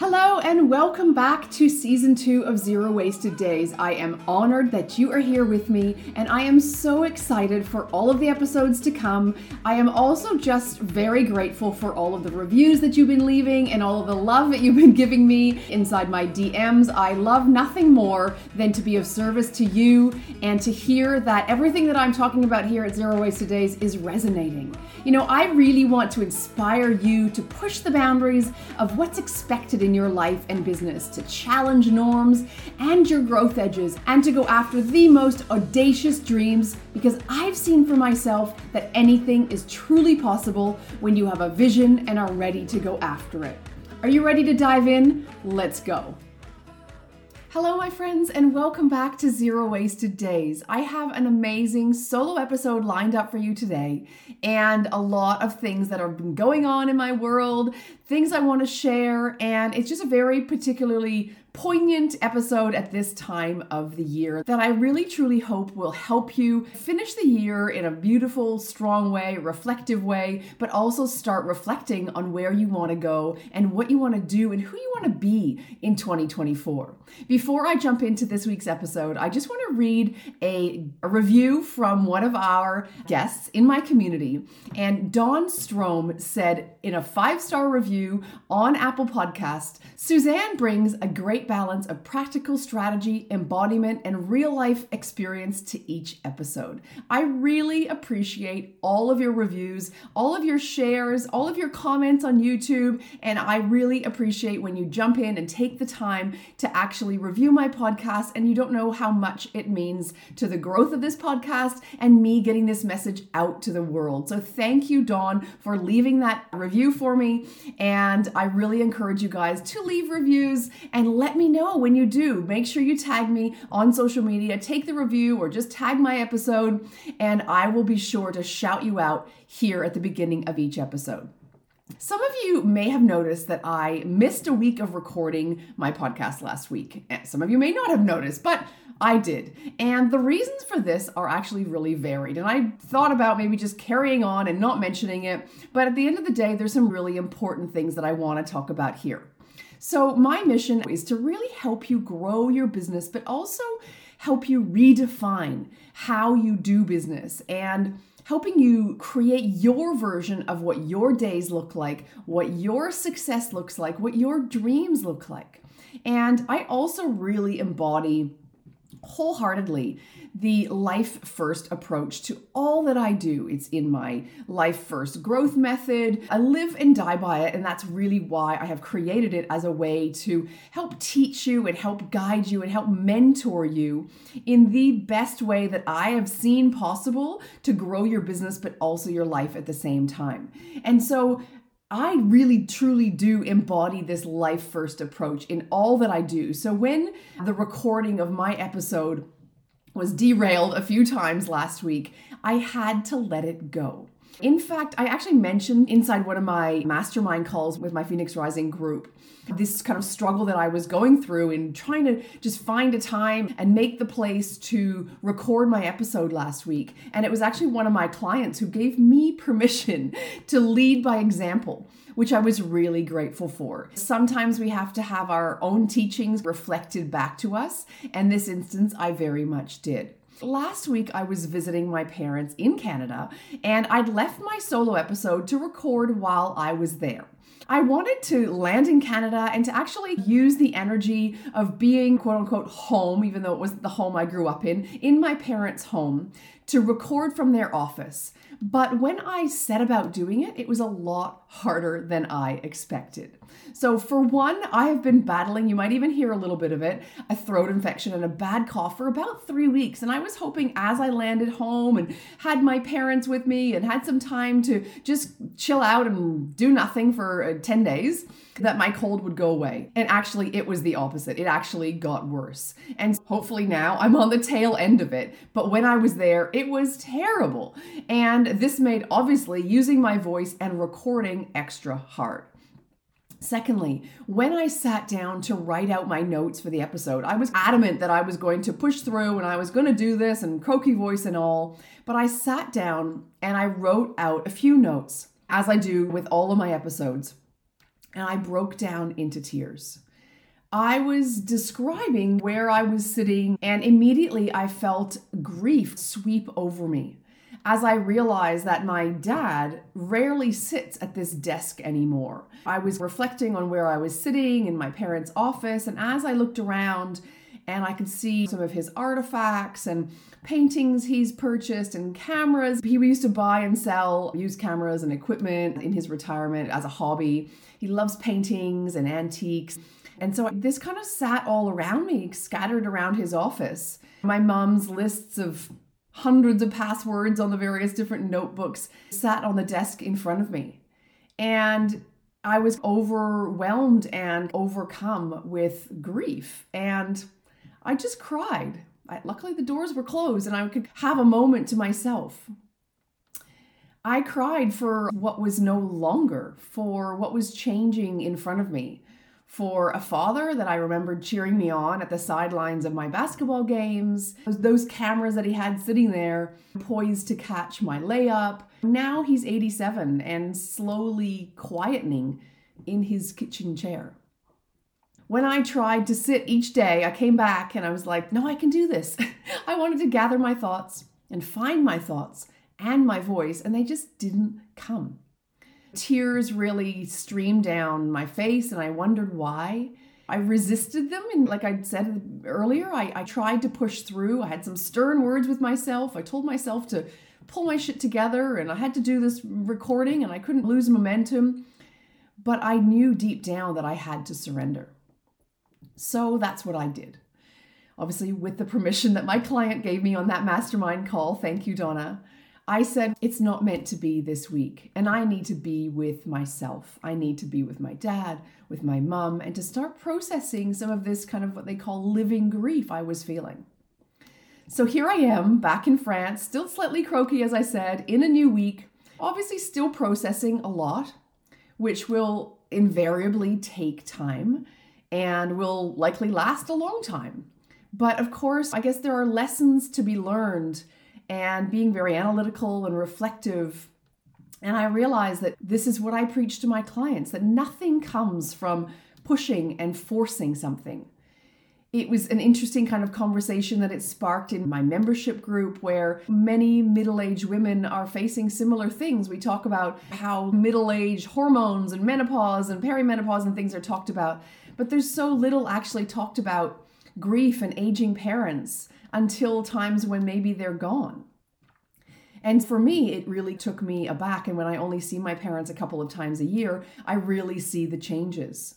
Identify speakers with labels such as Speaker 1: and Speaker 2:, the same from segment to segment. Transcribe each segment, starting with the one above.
Speaker 1: Hello and welcome back to season two of Zero Wasted Days. I am honored that you are here with me, and I am so excited for all of the episodes to come. I am also just very grateful for all of the reviews that you've been leaving and all of the love that you've been giving me inside my DMs. I love nothing more than to be of service to you and to hear that everything that I'm talking about here at Zero Wasted Days is resonating. You know, I really want to inspire you to push the boundaries of what's expected in in your life and business, to challenge norms and your growth edges, and to go after the most audacious dreams because I've seen for myself that anything is truly possible when you have a vision and are ready to go after it. Are you ready to dive in? Let's go. Hello, my friends, and welcome back to Zero Wasted Days. I have an amazing solo episode lined up for you today, and a lot of things that have been going on in my world, things I want to share, and it's just a very particularly poignant episode at this time of the year that I really truly hope will help you finish the year in a beautiful, strong way, reflective way, but also start reflecting on where you want to go and what you want to do and who you want to be in 2024. Before I jump into this week's episode, I just want to read a, a review from one of our guests in my community. And Dawn Strom said in a five star review on Apple Podcast, Suzanne brings a great great balance of practical strategy, embodiment, and real life experience to each episode. I really appreciate all of your reviews, all of your shares, all of your comments on YouTube, and I really appreciate when you jump in and take the time to actually review my podcast. And you don't know how much it means to the growth of this podcast and me getting this message out to the world. So thank you, Dawn, for leaving that review for me. And I really encourage you guys to leave reviews and let let me know when you do. Make sure you tag me on social media, take the review, or just tag my episode, and I will be sure to shout you out here at the beginning of each episode. Some of you may have noticed that I missed a week of recording my podcast last week. Eh, some of you may not have noticed, but I did. And the reasons for this are actually really varied. And I thought about maybe just carrying on and not mentioning it. But at the end of the day, there's some really important things that I want to talk about here. So, my mission is to really help you grow your business, but also help you redefine how you do business and helping you create your version of what your days look like, what your success looks like, what your dreams look like. And I also really embody wholeheartedly the life first approach to all that I do. It's in my life first growth method. I live and die by it, and that's really why I have created it as a way to help teach you and help guide you and help mentor you in the best way that I have seen possible to grow your business, but also your life at the same time. And so, I really truly do embody this life first approach in all that I do. So, when the recording of my episode was derailed a few times last week, I had to let it go. In fact, I actually mentioned inside one of my mastermind calls with my Phoenix Rising group this kind of struggle that I was going through in trying to just find a time and make the place to record my episode last week. And it was actually one of my clients who gave me permission to lead by example which I was really grateful for. Sometimes we have to have our own teachings reflected back to us, and this instance I very much did. Last week, I was visiting my parents in Canada, and I'd left my solo episode to record while I was there. I wanted to land in Canada and to actually use the energy of being quote unquote home, even though it was the home I grew up in, in my parents' home, to record from their office. But when I set about doing it, it was a lot harder than I expected. So, for one, I have been battling, you might even hear a little bit of it, a throat infection and a bad cough for about three weeks. And I was hoping as I landed home and had my parents with me and had some time to just chill out and do nothing for uh, 10 days that my cold would go away. And actually, it was the opposite. It actually got worse. And hopefully now I'm on the tail end of it. But when I was there, it was terrible. And this made obviously using my voice and recording extra hard. Secondly, when I sat down to write out my notes for the episode, I was adamant that I was going to push through and I was going to do this and croaky voice and all. But I sat down and I wrote out a few notes, as I do with all of my episodes. and I broke down into tears. I was describing where I was sitting, and immediately I felt grief sweep over me as I realized that my dad rarely sits at this desk anymore. I was reflecting on where I was sitting in my parents' office, and as I looked around, and I could see some of his artifacts and paintings he's purchased and cameras. He used to buy and sell used cameras and equipment in his retirement as a hobby. He loves paintings and antiques. And so this kind of sat all around me, scattered around his office. My mom's lists of hundreds of passwords on the various different notebooks sat on the desk in front of me. And I was overwhelmed and overcome with grief. And I just cried. I, luckily, the doors were closed and I could have a moment to myself. I cried for what was no longer, for what was changing in front of me, for a father that I remembered cheering me on at the sidelines of my basketball games, those cameras that he had sitting there poised to catch my layup. Now he's 87 and slowly quietening in his kitchen chair. When I tried to sit each day, I came back and I was like, no, I can do this. I wanted to gather my thoughts and find my thoughts and my voice, and they just didn't come. Tears really streamed down my face, and I wondered why. I resisted them, and like I said earlier, I, I tried to push through. I had some stern words with myself. I told myself to pull my shit together, and I had to do this recording, and I couldn't lose momentum. But I knew deep down that I had to surrender. So that's what I did. Obviously, with the permission that my client gave me on that mastermind call. Thank you, Donna. I said, it's not meant to be this week, and I need to be with myself. I need to be with my dad, with my mum, and to start processing some of this kind of what they call living grief I was feeling. So here I am back in France, still slightly croaky, as I said, in a new week, obviously still processing a lot, which will invariably take time and will likely last a long time. But of course, I guess there are lessons to be learned and being very analytical and reflective. And I realized that this is what I preach to my clients that nothing comes from pushing and forcing something. It was an interesting kind of conversation that it sparked in my membership group where many middle aged women are facing similar things. We talk about how middle age hormones and menopause and perimenopause and things are talked about, but there's so little actually talked about grief and aging parents until times when maybe they're gone. And for me, it really took me aback. And when I only see my parents a couple of times a year, I really see the changes.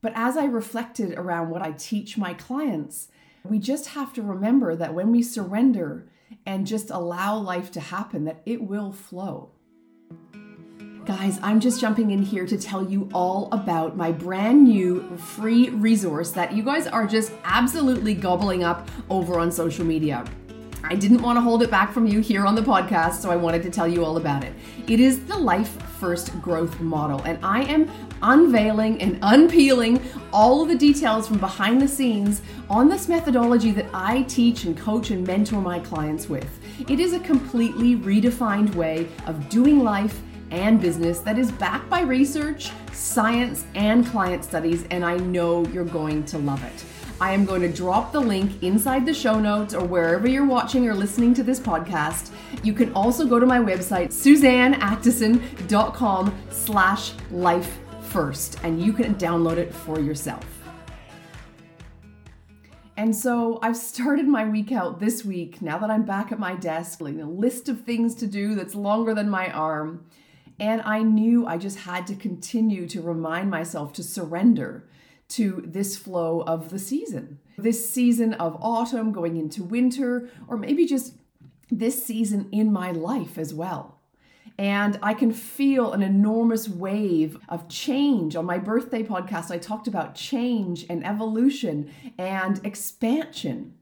Speaker 1: But as I reflected around what I teach my clients, we just have to remember that when we surrender and just allow life to happen, that it will flow. Guys, I'm just jumping in here to tell you all about my brand new free resource that you guys are just absolutely gobbling up over on social media. I didn't want to hold it back from you here on the podcast, so I wanted to tell you all about it. It is the Life First Growth Model, and I am unveiling and unpeeling all of the details from behind the scenes on this methodology that I teach and coach and mentor my clients with. It is a completely redefined way of doing life and business that is backed by research, science, and client studies, and I know you're going to love it. I am going to drop the link inside the show notes or wherever you're watching or listening to this podcast. You can also go to my website, suzanneacteson.com slash life first, and you can download it for yourself. And so I've started my week out this week now that I'm back at my desk, like a list of things to do that's longer than my arm. And I knew I just had to continue to remind myself to surrender to this flow of the season. This season of autumn going into winter, or maybe just this season in my life as well. And I can feel an enormous wave of change. On my birthday podcast, I talked about change and evolution and expansion.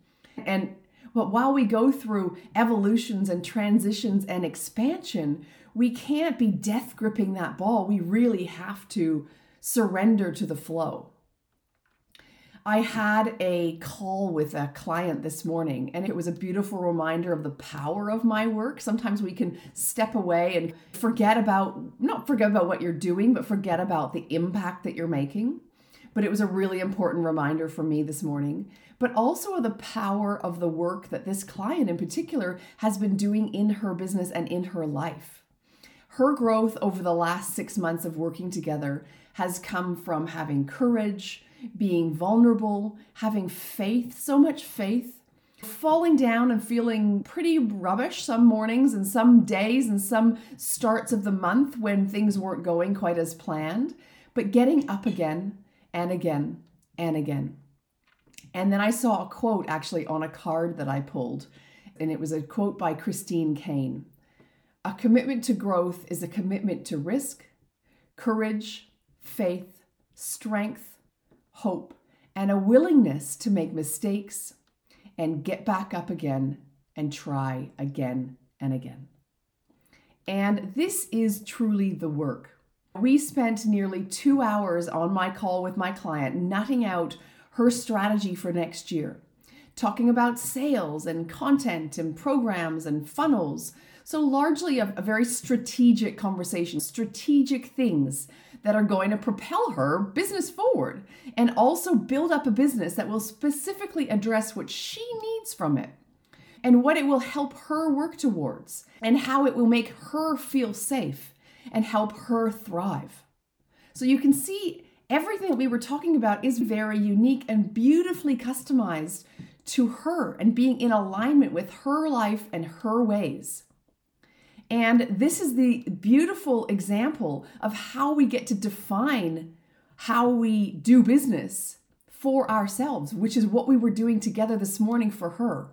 Speaker 1: And but while we go through evolutions and transitions and expansion, we can't be death gripping that ball. We really have to surrender to the flow. I had a call with a client this morning, and it was a beautiful reminder of the power of my work. Sometimes we can step away and forget about, not forget about what you're doing, but forget about the impact that you're making. But it was a really important reminder for me this morning, but also of the power of the work that this client in particular has been doing in her business and in her life. Her growth over the last six months of working together has come from having courage being vulnerable, having faith, so much faith, falling down and feeling pretty rubbish some mornings and some days and some starts of the month when things weren't going quite as planned, but getting up again and again and again. And then I saw a quote actually on a card that I pulled, and it was a quote by Christine Caine. A commitment to growth is a commitment to risk, courage, faith, strength, hope, and a willingness to make mistakes and get back up again and try again and again. And this is truly the work. We spent nearly two hours on my call with my client, nutting out her strategy for next year, talking about sales and content and programs and funnels. So, largely a, a very strategic conversation, strategic things that are going to propel her business forward and also build up a business that will specifically address what she needs from it and what it will help her work towards and how it will make her feel safe and help her thrive. So you can see everything that we were talking about is very unique and beautifully customized to her and being in alignment with her life and her ways. And this is the beautiful example of how we get to define how we do business for ourselves, which is what we were doing together this morning for her.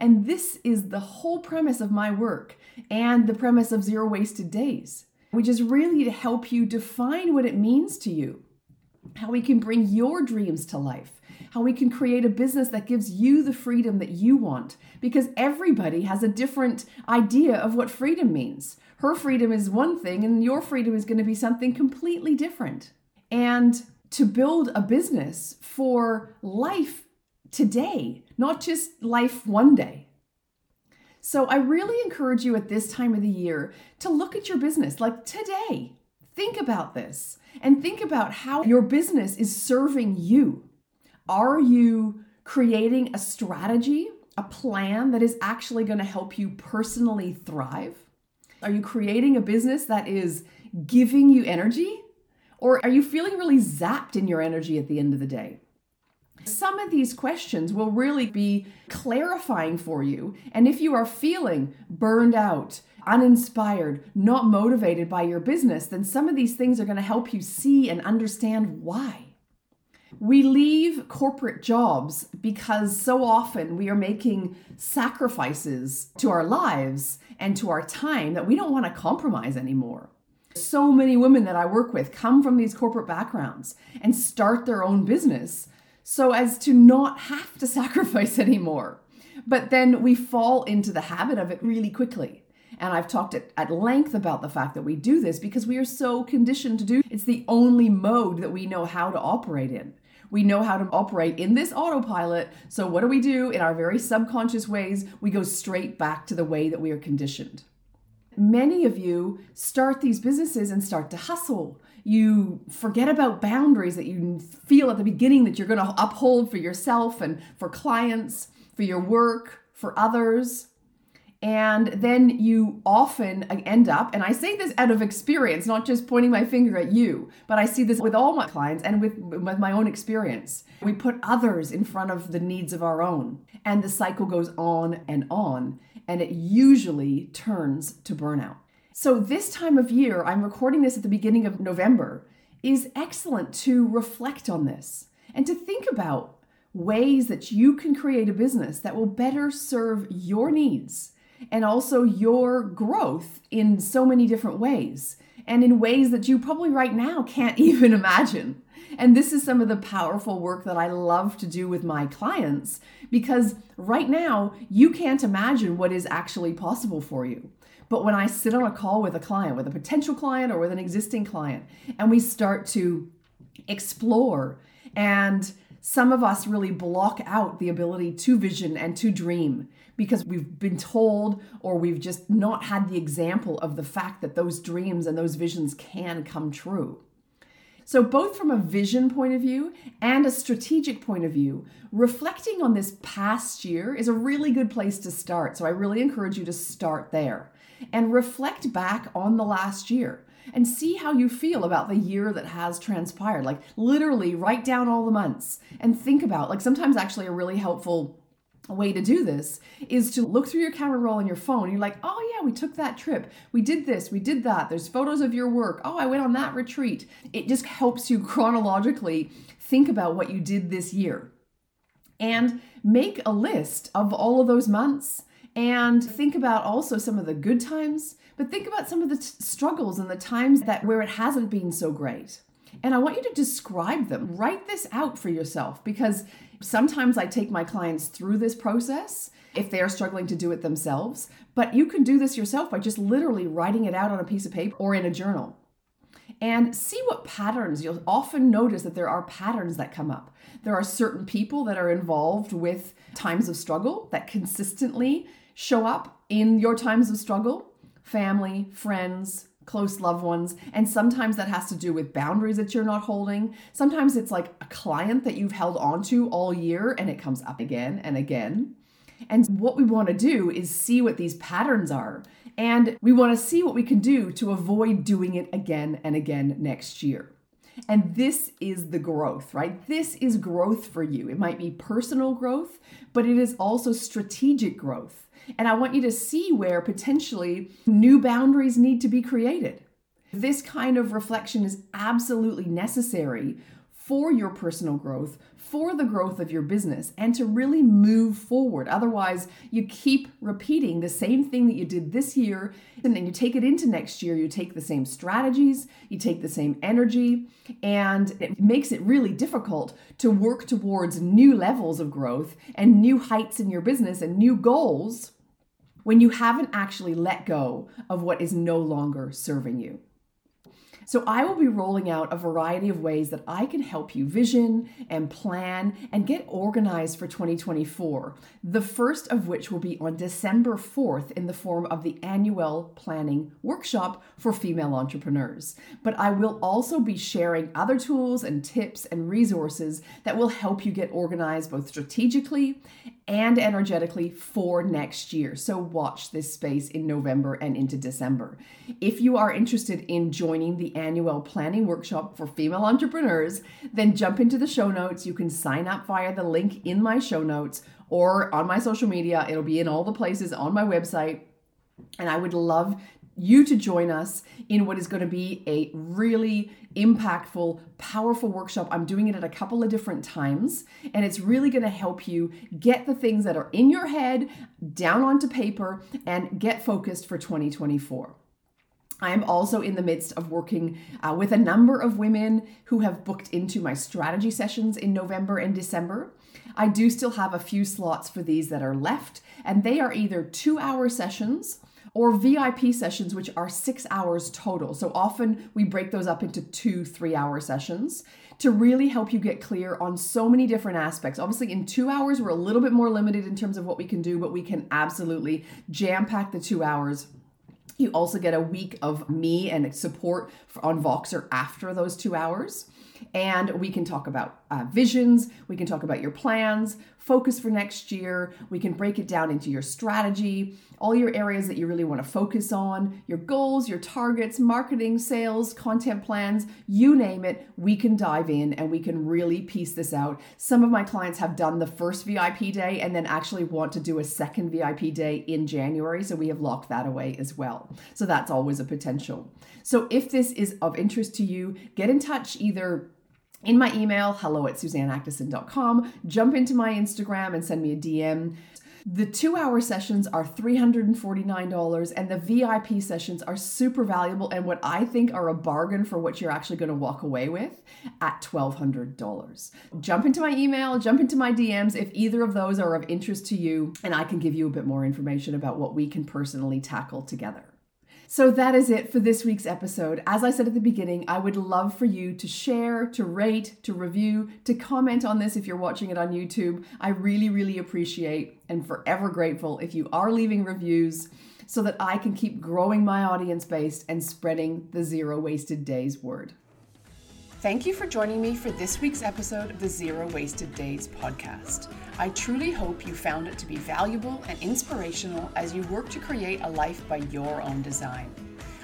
Speaker 1: And this is the whole premise of my work and the premise of Zero Wasted Days, which is really to help you define what it means to you, how we can bring your dreams to life, how we can create a business that gives you the freedom that you want because everybody has a different idea of what freedom means. Her freedom is one thing, and your freedom is going to be something completely different. And to build a business for life today, not just life one day. So I really encourage you at this time of the year to look at your business like today. Think about this and think about how your business is serving you. Are you creating a strategy, a plan that is actually going to help you personally thrive? Are you creating a business that is giving you energy? Or are you feeling really zapped in your energy at the end of the day? Some of these questions will really be clarifying for you. And if you are feeling burned out, uninspired, not motivated by your business, then some of these things are going to help you see and understand why. We leave corporate jobs because so often we are making sacrifices to our lives and to our time that we don't want to compromise anymore. So many women that I work with come from these corporate backgrounds and start their own business so as to not have to sacrifice anymore. But then we fall into the habit of it really quickly. And I've talked at, at length about the fact that we do this because we are so conditioned to do it's the only mode that we know how to operate in. We know how to operate in this autopilot. So, what do we do in our very subconscious ways? We go straight back to the way that we are conditioned. Many of you start these businesses and start to hustle. You forget about boundaries that you feel at the beginning that you're going to uphold for yourself and for clients, for your work, for others. And then you often end up, and I say this out of experience, not just pointing my finger at you, but I see this with all my clients and with, with my own experience. We put others in front of the needs of our own, and the cycle goes on and on, and it usually turns to burnout. So, this time of year, I'm recording this at the beginning of November, is excellent to reflect on this and to think about ways that you can create a business that will better serve your needs and also your growth in so many different ways and in ways that you probably right now can't even imagine. And this is some of the powerful work that I love to do with my clients because right now you can't imagine what is actually possible for you. But when I sit on a call with a client, with a potential client or with an existing client, and we start to explore and Some of us really block out the ability to vision and to dream because we've been told or we've just not had the example of the fact that those dreams and those visions can come true. So, both from a vision point of view and a strategic point of view, reflecting on this past year is a really good place to start. So, I really encourage you to start there and reflect back on the last year and see how you feel about the year that has transpired. Like, literally, write down all the months and think about, like, sometimes actually a really helpful way to do this is to look through your camera roll on your phone. You're like, oh yeah, we took that trip. We did this, we did that. There's photos of your work. Oh, I went on that retreat. It just helps you chronologically think about what you did this year. And make a list of all of those months and think about also some of the good times, but think about some of the t- struggles and the times that where it hasn't been so great. And I want you to describe them. Write this out for yourself because sometimes I take my clients through this process if they are struggling to do it themselves. But you can do this yourself by just literally writing it out on a piece of paper or in a journal. And see what patterns. You'll often notice that there are patterns that come up. There are certain people that are involved with times of struggle that consistently show up in your times of struggle family, friends, close loved ones. And sometimes that has to do with boundaries that you're not holding. Sometimes it's like a client that you've held onto all year and it comes up again and again. And what we want to do is see what these patterns are. And we want to see what we can do to avoid doing it again and again next year. And this is the growth, right? This is growth for you. It might be personal growth, but it is also strategic growth. And I want you to see where potentially new boundaries need to be created. This kind of reflection is absolutely necessary for your personal growth, for the growth of your business, and to really move forward. Otherwise, you keep repeating the same thing that you did this year, and then you take it into next year. You take the same strategies, you take the same energy, and it makes it really difficult to work towards new levels of growth and new heights in your business and new goals when you haven't actually let go of what is no longer serving you. So, I will be rolling out a variety of ways that I can help you vision and plan and get organized for 2024. The first of which will be on December 4th in the form of the annual planning workshop for female entrepreneurs. But I will also be sharing other tools and tips and resources that will help you get organized both strategically and energetically for next year. So watch this space in November and into December. If you are interested in joining the annual planning workshop for female entrepreneurs, then jump into the show notes. You can sign up via the link in my show notes or on my social media. It'll be in all the places on my website. And I would love you to join us in what is going to be a really impactful, powerful workshop. I'm doing it at a couple of different times, and it's really going to help you get the things that are in your head down onto paper and get focused for 2024. I am also in the midst of working uh, with a number of women who have booked into my strategy sessions in November and December. I do still have a few slots for these that are left, and they are either two hour sessions or VIP sessions, which are six hours total. So often we break those up into two three hour sessions to really help you get clear on so many different aspects. Obviously, in two hours, we're a little bit more limited in terms of what we can do, but we can absolutely jam pack the two hours. You also get a week of me and support on Voxer after those two hours. And we can talk about uh, visions, we can talk about your plans, focus for next year, we can break it down into your strategy, all your areas that you really want to focus on, your goals, your targets, marketing, sales, content plans, you name it, we can dive in and we can really piece this out. Some of my clients have done the first VIP day and then actually want to do a second VIP day in January. So we have locked that away as well. So that's always a potential. So if this is of interest to you, get in touch either in my email, hello at suzanneacteson.com, jump into my Instagram and send me a DM. The two hour sessions are $349, and the VIP sessions are super valuable and what I think are a bargain for what you're actually going to walk away with at $1,200. Jump into my email, jump into my DMs if either of those are of interest to you, and I can give you a bit more information about what we can personally tackle together. So that is it for this week's episode. As I said at the beginning, I would love for you to share, to rate, to review, to comment on this if you're watching it on YouTube. I really, really appreciate and forever grateful if you are leaving reviews so that I can keep growing my audience base and spreading the zero wasted days word. Thank you for joining me for this week's episode of the Zero Wasted Days podcast. I truly hope you found it to be valuable and inspirational as you work to create a life by your own design.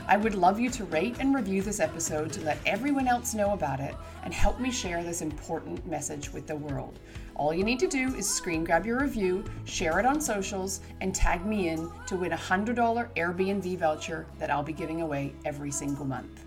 Speaker 1: I would love you to rate and review this episode to let everyone else know about it and help me share this important message with the world. All you need to do is screen grab your review, share it on socials, and tag me in to win a $100 Airbnb voucher that I'll be giving away every single month.